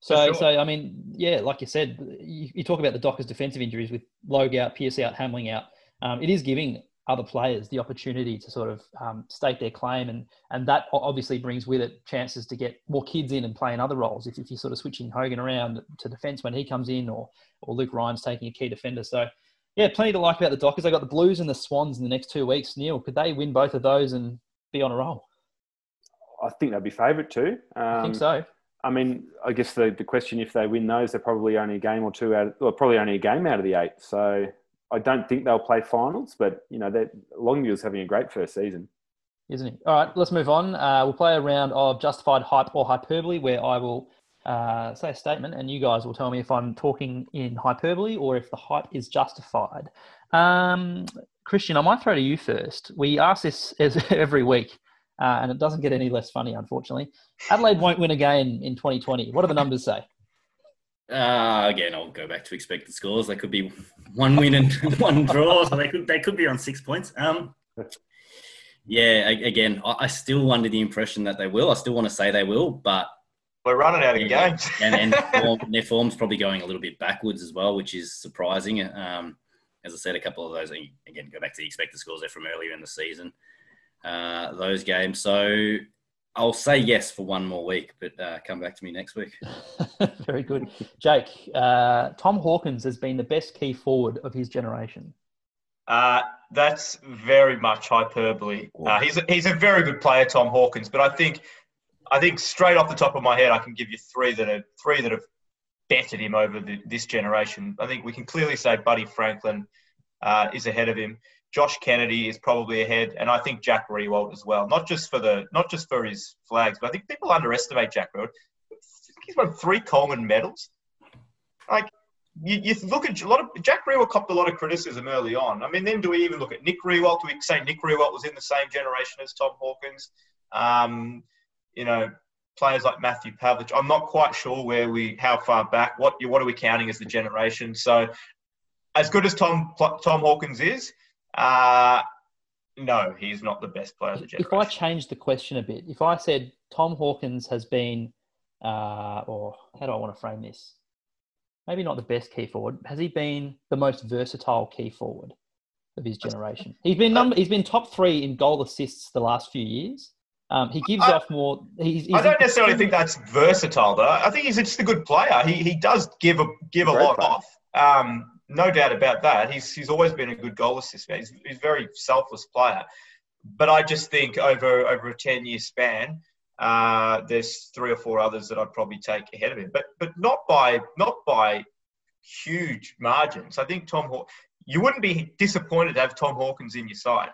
So, sure. so I mean, yeah, like you said, you, you, talk about the Dockers' defensive injuries with Logue out, Pearce out, Hamling out. Um, it is giving other players the opportunity to sort of um, state their claim, and and that obviously brings with it chances to get more kids in and play in other roles. If, if you're sort of switching Hogan around to defence when he comes in, or or Luke Ryan's taking a key defender, so. Yeah, plenty to like about the Dockers. They got the Blues and the Swans in the next two weeks. Niall, could they win both of those and be on a roll? I think they'd be favourite too. Um, I think so. I mean, I guess the, the question if they win those, they're probably only a game or two out, of, well, probably only a game out of the eight. So I don't think they'll play finals, but you know, Longmuir's having a great first season, isn't he? All right, let's move on. Uh, we'll play a round of justified hype or hyperbole, where I will uh, say a statement, and you guys will tell me if I'm talking in hyperbole or if the hype is justified. Um, Christian, I might throw to you first. We ask this every week uh, and it doesn't get any less funny, unfortunately. Adelaide won't win again in 2020. What do the numbers say? Uh, again, I'll go back to expected scores. They could be one win and one draw, so they could they could be on six points. Um, yeah, again, I, still under the impression that they will. I still want to say they will, but we're running out of yeah, games, and, and form, their form's probably going a little bit backwards as well, which is surprising. Um, as I said, a couple of those again go back to the expected scores there from earlier in the season uh, those games. So I'll say yes for one more week, but uh, come back to me next week. Very good. Jake, uh, Tom Hawkins has been the best key forward of his generation. Uh, that's very much hyperbole. Uh, he's, a, he's a very good player, Tom Hawkins, but I think I think straight off the top of my head, I can give you three that are three that have bettered him over the, this generation. I think we can clearly say Buddy Franklin uh, is ahead of him. Josh Kennedy is probably ahead, and I think Jack Riewoldt as well. Not just for the not just for his flags, but I think people underestimate Jack Riewoldt. He's won three Coleman medals. Like you, you look at a lot of Jack Riewoldt copped a lot of criticism early on. I mean, then do we even look at Nick Riewoldt? Do we say Nick Riewoldt was in the same generation as Tom Hawkins? Um, you know, players like Matthew Pavlich. I'm not quite sure where we how far back. What what are we counting as the generation? So, as good as Tom Tom Hawkins is, uh, no, he's not the best player of the generation. If I change the question a bit, if I said Tom Hawkins has been, uh, or how do I want to frame this? Maybe not the best key forward. Has he been the most versatile key forward of his generation? He's been number. He's been top three in goal assists the last few years. Um, he gives I, off more. He's, he's I don't necessarily think that's versatile, though. I think he's just a good player. He he does give a give a lot player. off. Um, no doubt about that. He's he's always been a good goal assist man. He's, he's a very selfless player. But I just think over over a ten year span, uh, there's three or four others that I'd probably take ahead of him. But but not by not by huge margins. I think Tom. Haw- you wouldn't be disappointed to have Tom Hawkins in your side.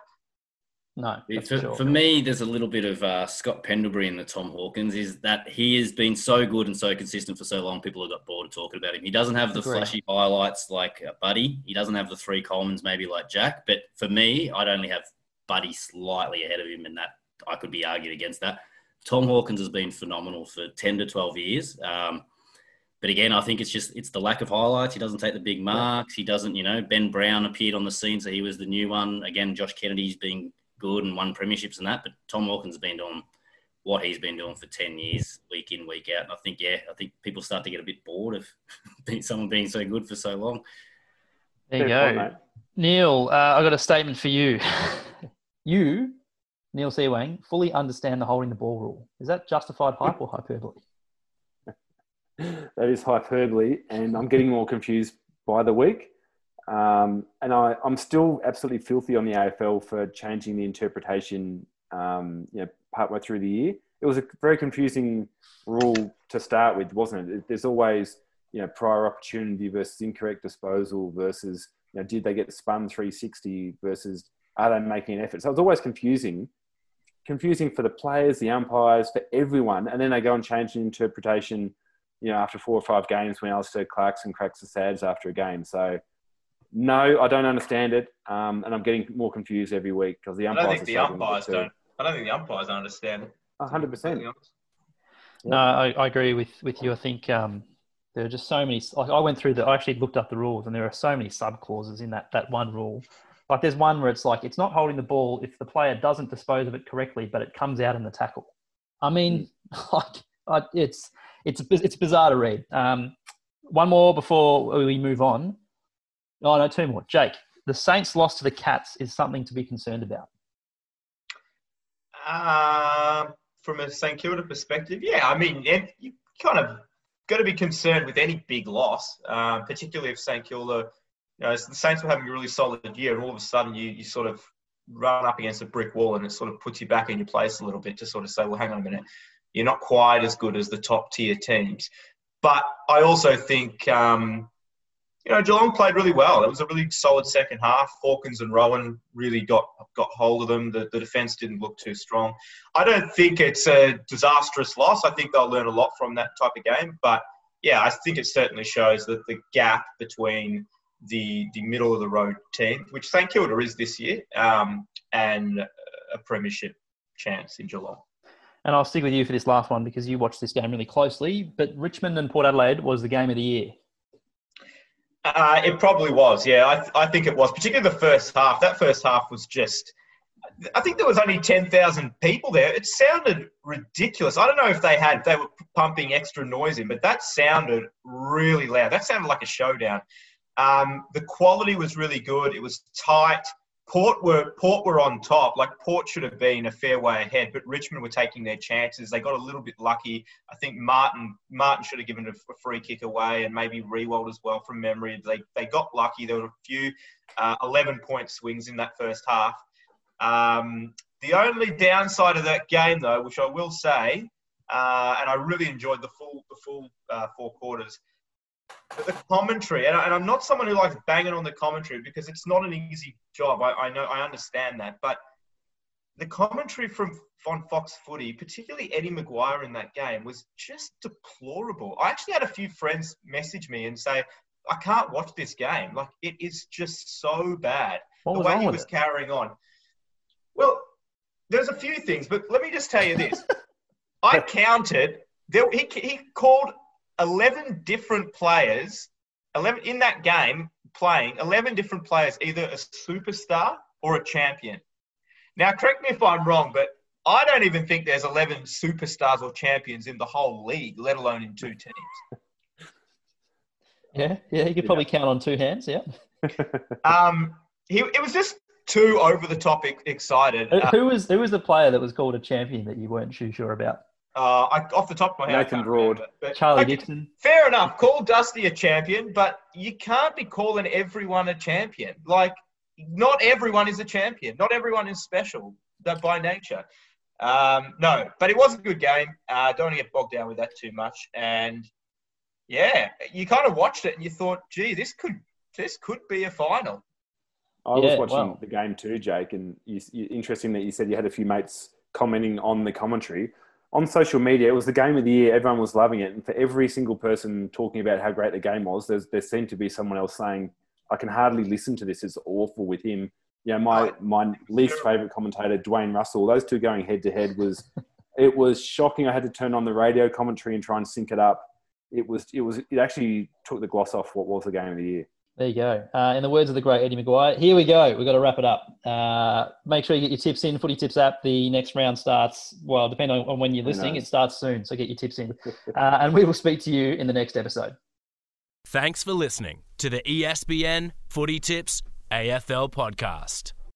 No, for, sure. for me, there's a little bit of uh, Scott Pendlebury and the Tom Hawkins. Is that he has been so good and so consistent for so long, people have got bored of talking about him. He doesn't have the Agreed. flashy highlights like uh, Buddy. He doesn't have the three Colemans maybe like Jack. But for me, I'd only have Buddy slightly ahead of him, and that I could be argued against that. Tom Hawkins has been phenomenal for 10 to 12 years. Um, but again, I think it's just it's the lack of highlights. He doesn't take the big marks. He doesn't, you know. Ben Brown appeared on the scene, so he was the new one. Again, Josh Kennedy's been good and won premierships and that. But Tom Hawkins has been doing what he's been doing for 10 years, week in, week out. And I think, yeah, I think people start to get a bit bored of someone being so good for so long. There you Fair go. point. Niall, uh, I got a statement for you. you, Niall Seewang, fully understand the holding the ball rule. Is that justified hype or hyperbole? That is hyperbole, and I'm getting more confused by the week. Um, and I, I'm still absolutely filthy on the AFL for changing the interpretation, um, you know, partway through the year. It was a very confusing rule to start with, wasn't it? There's always, you know, prior opportunity versus incorrect disposal versus, you know, did they get spun 360 versus are they making an effort? So it's always confusing, confusing for the players, the umpires, for everyone. And then they go and change the interpretation you know, after four or five games when Alastair Clarkson cracks the sads after a game. So, no, I don't understand it, um, and I'm getting more confused every week because the umpires. I umpires. don't think the struggling with it umpires don't. I don't think the umpires understand it. Hundred percent. to be honest. No, I, I agree with, with you. I think um, there are just so many. Like I went through the, I actually looked up the rules, and there are so many sub clauses in that that one rule. Like there's one where it's like it's not holding the ball if the player doesn't dispose of it correctly, but it comes out in the tackle. I mean, like I, it's it's it's bizarre to read. Um, one more before we move on. Oh no, two more. Jake, the Saints' loss to the Cats is something to be concerned about. Um, from a St Kilda perspective, yeah, I mean, you kind of got to be concerned with any big loss, um, particularly if St Kilda, you know, the Saints were having a really solid year, and all of a sudden you you sort of run up against a brick wall, and it sort of puts you back in your place a little bit to sort of say, well, hang on a minute, you're not quite as good as the top tier teams. But I also think, um, you know, Geelong played really well. It was a really solid second half. Hawkins and Rohan really got got hold of them. The, the defence didn't look too strong. I don't think it's a disastrous loss. I think they'll learn a lot from that type of game. But yeah, I think it certainly shows that the gap between the the middle of the road team, which St Kilda is this year, um, and a premiership chance in Geelong. And I'll stick with you for this last one because you watched this game really closely. But Richmond and Port Adelaide was the game of the year. Uh, it probably was, yeah. I, th- I think it was, particularly the first half. That first half was just. I think there was only ten thousand people there. It sounded ridiculous. I don't know if they had they were pumping extra noise in, but that sounded really loud. That sounded like a showdown. Um, the quality was really good. It was tight. Port were Port were on top. Like Port should have been a fair way ahead, but Richmond were taking their chances. They got a little bit lucky. I think Martin Martin should have given a, free kick away, and maybe Riewoldt as well from memory. They they got lucky. There were a few uh, eleven point swings in that first half. Um, the only downside of that game, though, which I will say, uh, and I really enjoyed the full the full uh, four quarters. But the commentary, and, I, and I'm not someone who likes banging on the commentary because it's not an easy job. I, I know, I understand that, but the commentary from on Fox Footy, particularly Eddie McGuire in that game, was just deplorable. I actually had a few friends message me and say, "I can't watch this game. Like it is just so bad." The way he was it? carrying on. Well, there's a few things, but let me just tell you this. I counted. There, he, he called 11 different players, 11 in that game playing, 11 different players, either a superstar or a champion. Now, correct me if I'm wrong, but I don't even think there's 11 superstars or champions in the whole league, let alone in two teams. Yeah, yeah, you could probably count on two hands. Yeah. Um, he, it was just too over the top excited. Who- Uh, Who was who was the player that was called a champion that you weren't too sure about? Uh, I, off the top of my head, Nathan Broad. remember, but- Charlie okay, Dixon. Fair enough. Call Dusty a champion, but you can't be calling everyone a champion. Like, not everyone is a champion. Not everyone is special that by nature. Um, no, but it was a good game. Uh, don't want to get bogged down with that too much. And yeah, you kind of watched it and you thought, gee, this could this could be a final. I was watching wow. the game too, Jake, and you, you, interesting that you said you had a few mates commenting on the commentary. On social media, it was the game of the year. Everyone was loving it. And for every single person talking about how great the game was, there seemed to be someone else saying, I can hardly listen to this. It's awful with him. You know, my, my least favourite commentator, Dwayne Russell, those two going head to head was, it was shocking. I had to turn on the radio commentary and try and sync it up. It was, it was, it actually took the gloss off what was the game of the year. There you go. Uh, in the words of the great Eddie McGuire, here we go. We've got to wrap it up. Uh, make sure you get your tips in. Footy Tips app. The next round starts, well, depending on, on when you're listening, it starts soon. So get your tips in. Uh, and we will speak to you in the next episode. Thanks for listening to the ESPN Footy Tips AFL podcast.